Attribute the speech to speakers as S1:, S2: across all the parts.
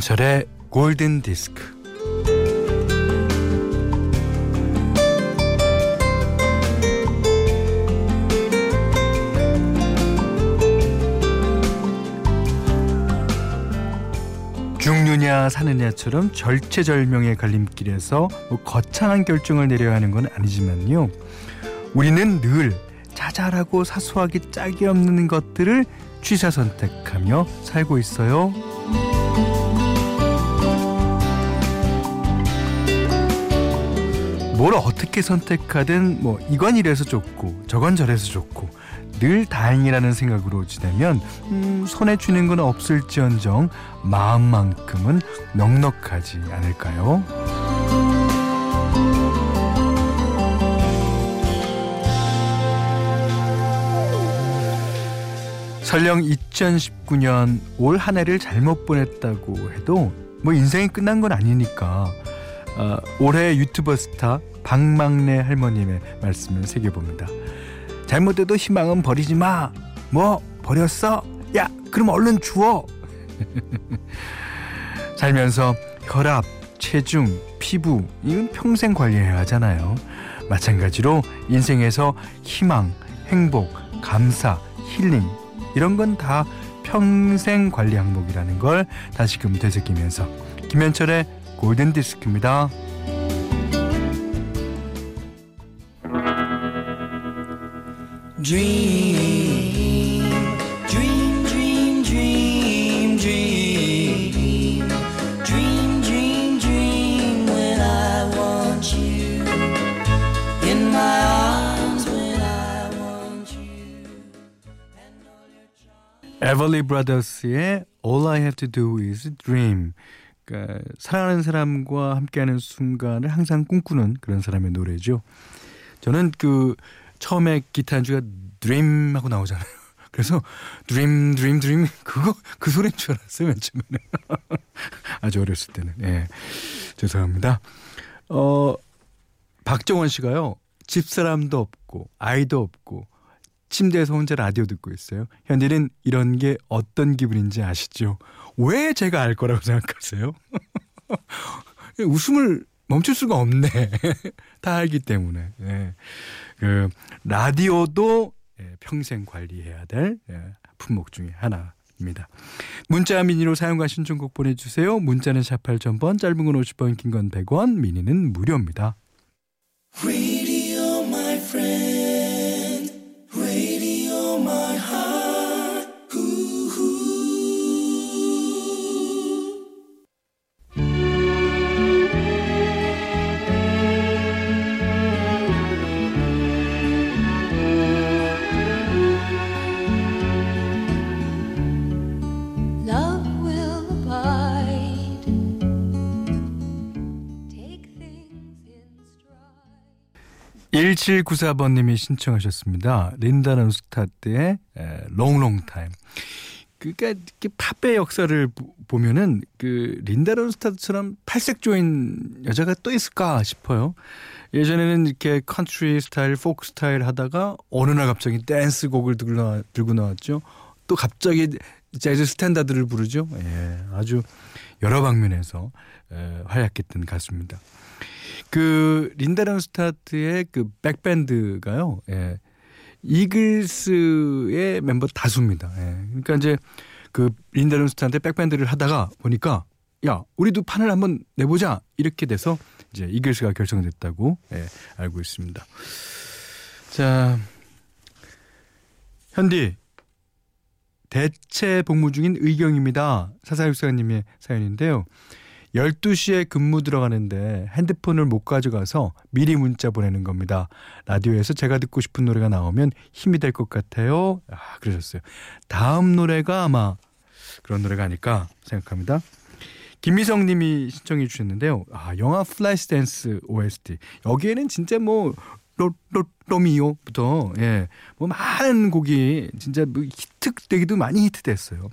S1: 김현철의 골든 디스크. 죽느냐 사느냐처럼 절체절명의 갈림길에서 뭐 거창한 결정을 내려야 하는 건 아니지만요. 우리는 늘 자잘하고 사소하게 짝이 없는 것들을 취사 선택하며 살고 있어요. 뭘 어떻게 선택하든 뭐 이건 이래서 좋고 저건 저래서 좋고 늘 다행이라는 생각으로 지내면 음, 손에 쥐는 건 없을지언정 마음만큼은 넉넉하지 않을까요? 설령 2019년 올 한 해를 잘못 보냈다고 해도 뭐 인생이 끝난 건 아니니까 어, 올해 유튜버 스타 박막내 할머님의 말씀을 새겨봅니다. 잘못돼도 희망은 버리지 마. 뭐 버렸어? 야 그럼 얼른 주워. 살면서 혈압, 체중, 피부 이건 평생 관리해야 하잖아요. 마찬가지로 인생에서 희망, 행복, 감사, 힐링 이런 건 다 평생 관리 항목이라는 걸 다시금 되새기면서 김현철의 골든 디스크입니다. Dream, dream, dream, dream, dream, dream, dream, dream when I want you in my arms when I want you. 에벌리 브라더스의 All I Have to Do Is Dream. 그러니까 사랑하는 사람과 함께하는 순간을 항상 꿈꾸는 그런 사람의 노래죠. 저는 그 처음에 기타 연주가 드림 하고 나오잖아요. 그래서 드림 드림 드림 그거 그 소리인 줄 알았어요 맨 처음에는. 아주 어렸을 때는. 예. 죄송합니다. 어 박정원 씨가요 집사람도 없고 아이도 없고 침대에서 혼자 라디오 듣고 있어요. 현디는 이런 게 어떤 기분인지 아시죠 왜 제가 알 거라고 생각하세요 웃음을 멈출 수가 없네 다 알기 때문에 예. 그 라디오도 예, 평생 관리해야 될 예, 품목 중에 하나입니다. 문자 미니로 사용과 신청곡 보내주세요. 문자는 샵 8000번, 짧은 건 50원, 긴건 100원, 미니는 무료입니다. 1794번님이 신청하셨습니다. 린다 런스타트의 Long Long Time. 그러니까 팝의 역사를 보면은 그 린다 런스타트처럼 팔색조인 여자가 또 있을까 싶어요. 예전에는 이렇게 컨트리 스타일, 포크 스타일 하다가 어느 날 갑자기 댄스 곡을 들고, 나왔죠. 또 갑자기 재즈 스탠다드를 부르죠. 예, 아주 여러 방면에서 에, 활약했던 가수입니다. 그 린다 런스타트의 그 백밴드가요. 예, 이글스의 멤버 다수입니다. 예, 그러니까 이제 그 린다 런스타트 백밴드를 하다가 보니까 야 우리도 판을 한번 내보자 이렇게 돼서 이제 이글스가 결성됐다고 예, 알고 있습니다. 자 현디 대체 복무 중인 의경입니다. 사사육사님의 사연인데요. 12시에 근무 들어가는데 핸드폰을 못 가져가서 미리 문자 보내는 겁니다. 라디오에서 제가 듣고 싶은 노래가 나오면 힘이 될 것 같아요. 아, 그러셨어요. 다음 노래가 아마 그런 노래가 아닐까 생각합니다. 김미성 님이 신청해 주셨는데요. 아, 영화 플래시 댄스 OST. 여기에는 진짜 뭐 로, 로, 로미오부터 예. 뭐 많은 곡이 진짜 뭐 히트되기도 많이 히트됐어요.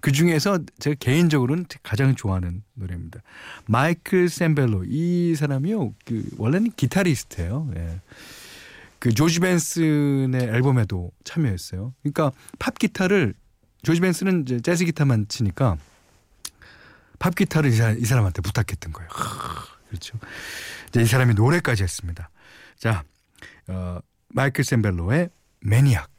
S1: 그 중에서 제가 개인적으로는 가장 좋아하는 노래입니다. 마이클 샌벨로 이 사람이요. 그 원래는 기타리스트예요. 예. 그 조지 벤슨의 앨범에도 참여했어요. 그러니까 팝 기타를 조지 벤슨은 이제 재즈 기타만 치니까 팝 기타를 이, 사람, 이 사람한테 부탁했던 거예요. 그렇죠. 이제 이 사람이 노래까지 했습니다. 자, 어, 마이클 샌벨로의 매니악.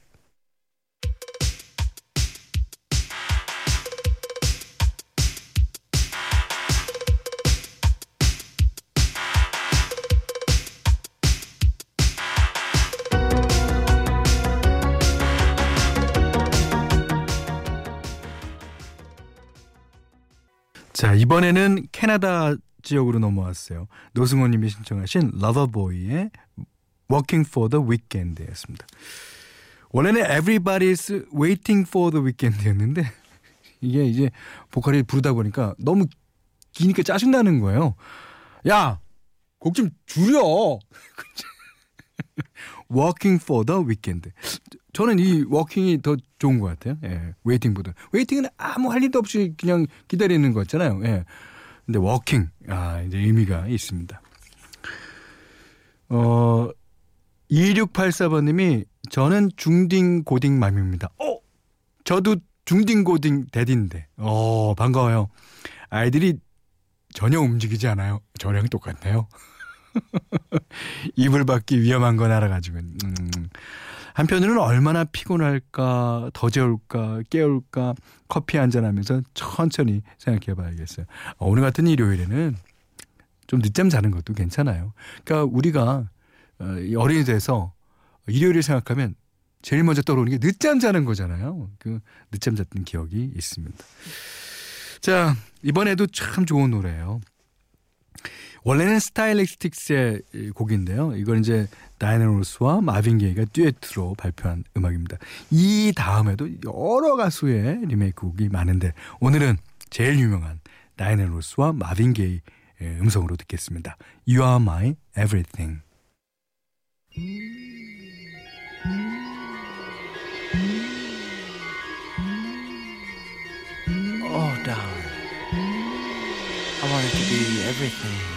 S1: 자, 이번에는 캐나다 지역으로 넘어왔어요. 노승호 님이 신청하신 러버보이의 Working for the Weekend였습니다. 원래는 Everybody's Waiting for the Weekend였는데 이게 이제 보컬이 부르다 보니까 너무 기니까 짜증나는 거예요. 야, 곡 좀 줄여. Working for the Weekend. 저는 이 working이 더 좋은 것 같아요. 예. waiting보다. waiting은 아무 할 일도 없이 그냥 기다리는 거잖아요. 예. 근데 working. 아, 이제 의미가 있습니다. 어, 2684번 님이 저는 중딩 고딩 맘입니다. 어? 저도 중딩 고딩 데디인데. 어, 반가워요. 아이들이 전혀 움직이지 않아요. 저랑 똑같네요. 이불 밖이 위험한 건 알아가지고. 음. 한편으로는 얼마나 피곤할까, 더 재울까, 깨울까, 커피 한잔 하면서 천천히 생각해 봐야겠어요. 어, 오늘 같은 일요일에는 좀 늦잠 자는 것도 괜찮아요. 그러니까 우리가 어, 어린이 돼서 일요일을 생각하면 제일 먼저 떠오르는 게 늦잠 자는 거잖아요. 그 늦잠 잤던 기억이 있습니다. 자, 이번에도 참 좋은 노래예요. 원래는 스타일리스틱스의 곡인데요. 이걸 이제 다이나 로스와 마빈 게이가 듀엣으로 발표한 음악입니다. 이 다음에도 여러 가수의 리메이크 곡이 많은데 오늘은 제일 유명한 다이나 로스와 마빈 게이 음성으로 듣겠습니다. You are my everything. Oh, darling. I want it to be everything.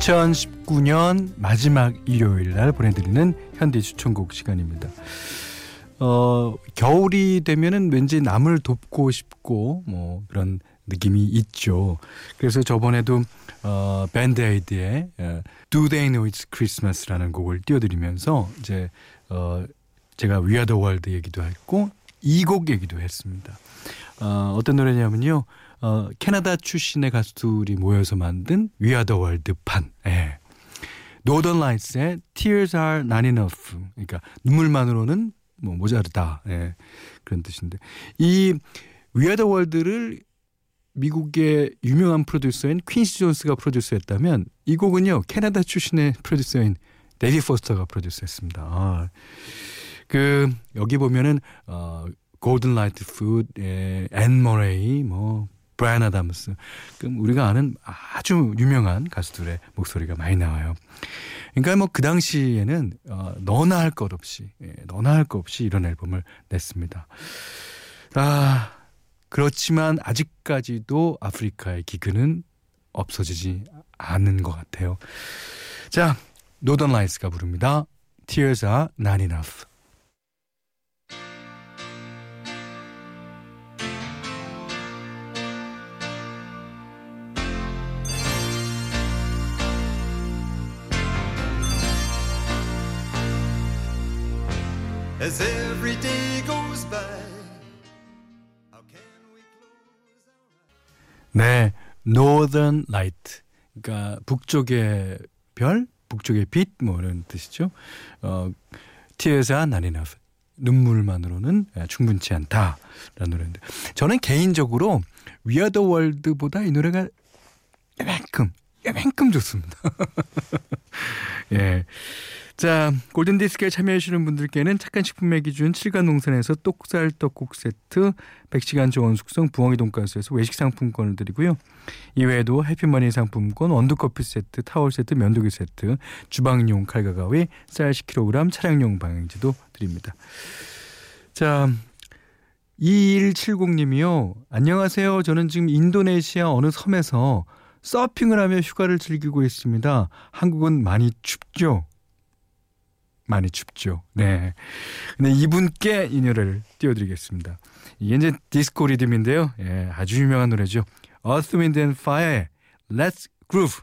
S1: (2019년) 마지막 일요일 날 보내드리는 현대 추천곡 시간입니다. 어, 겨울이 되면은 왠지 남을 돕고 싶고 뭐 그런 느낌이 있죠. 그래서 저번에도 어, 밴드 에이드의 어, Do They Know It's Christmas라는 곡을 띄워드리면서 이제 어, 제가 We Are The World 얘기도 했고 이 곡 얘기도 했습니다. 어, 어떤 노래냐면요. 어, 캐나다 출신의 가수들이 모여서 만든 We Are The World 판. 예. 노던 라이츠의 Tears Are Not Enough. 그러니까 눈물만으로는 뭐 모자르다. 예. 그런 뜻인데 이 The World를 미국의 유명한 프로듀서인 퀸시 존스가 프로듀서였다면 이 곡은요 캐나다 출신의 프로듀서인 데비 포스터가 프로듀서했습니다. 아, 그 여기 보면은 어 고든 라이트풋, 앤 머레이, 뭐 브라이언 아담스, 그럼 우리가 아는 아주 유명한 가수들의 목소리가 많이 나와요. 그러니까 뭐 그 당시에는 어, 너나 할 것 없이, 예, 너나 할 것 없이 이런 앨범을 냈습니다. 아. 그렇지만 아직까지도 아프리카의 기근은 없어지지 않은 것 같아요. 자, 노던 라이츠가 부릅니다. Tears are not enough. As every day goes by 네, Northern Light. 그러니까 북쪽의 별, 북쪽의 빛, 뭐 이런 뜻이죠. 어, Tears are not enough. 눈물만으로는 충분치 않다라는 노래인데 저는 개인적으로 We The World보다 이 노래가 이만큼 이만큼 좋습니다. 예. 자, 골든디스크에 참여해주시는 분들께는 착한 식품의 기준 7간 농산에서 똑살 떡국 세트, 100시간 저온 숙성 부엉이 돈가스에서 외식 상품권을 드리고요. 이외에도 해피머니 상품권, 원두커피 세트, 타월 세트, 면도기 세트, 주방용 칼과 가위, 쌀 10kg, 차량용 방향지도 드립니다. 자, 2170님이요. 안녕하세요. 저는 지금 인도네시아 어느 섬에서 서핑을 하며 휴가를 즐기고 있습니다. 한국은 많이 춥죠? 많이 춥죠. 네. 근데 이분께 이 노래를 띄워드리겠습니다. 이게 이제 디스코 리듬인데요. 예, 아주 유명한 노래죠. Earth, Wind and Fire의 Let's Groove.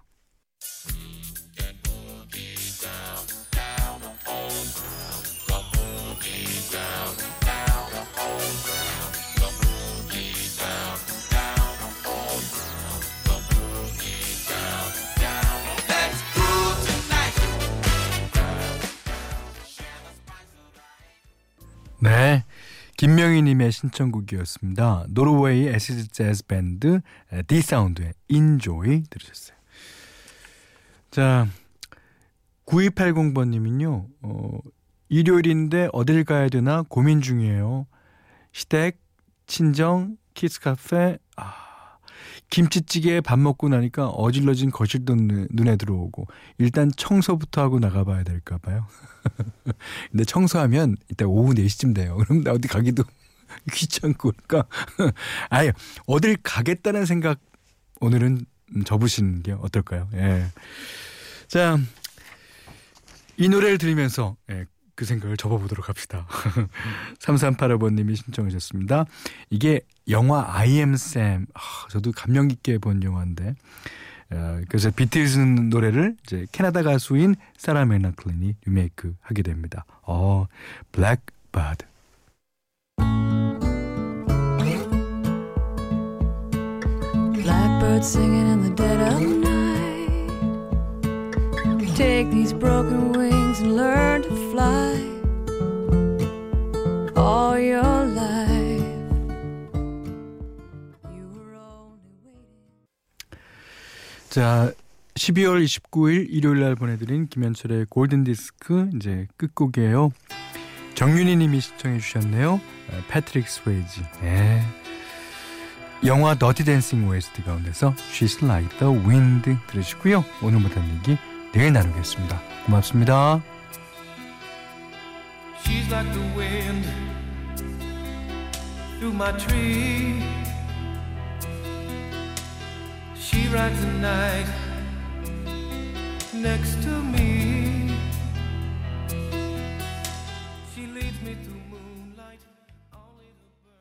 S1: 네. 김명희님의 신청곡이었습니다. 노르웨이 acid 재즈 밴드 D'Sound의 Enjoy 들으셨어요. 자, 9280번님은요, 어, 일요일인데 어딜 가야 되나 고민 중이에요. 시댁, 친정, 키즈 카페, 아, 김치찌개에 밥 먹고 나니까 어질러진 거실도 눈에 들어오고 일단 청소부터 하고 나가봐야 될까 봐요. 근데 청소하면 이따 오후 4시쯤 돼요. 그럼 나 어디 가기도 귀찮고 그러니까 아예 어딜 가겠다는 생각 오늘은 접으시는 게 어떨까요? 예. 자, 이 노래를 들으면서 예, 그 생각을 접어보도록 합시다. 3385번님이 신청하셨습니다. 이게 영화 I am Sam. 아, 저도 감명 깊게 본 영화인데. 어, 그래서 비틀즈 노래를 이제 캐나다 가수인 사라 맥락클린이 리메이크 하게 됩니다. 어. Blackbird learn to fly 자, 12월 29일 일요일 날 보내드린 김현철의 골든 디스크 이제 끝곡이에요. 정윤희 님이 신청해 주셨네요. 패트릭 스웨이지. 네. 영화 더티 댄싱 OST 가운데서 She's Like the Wind 들으시고요. 오늘 못한 얘기 내일 나누겠습니다. 고맙습니다. She's like the wind through my tree. She rides the night next to me.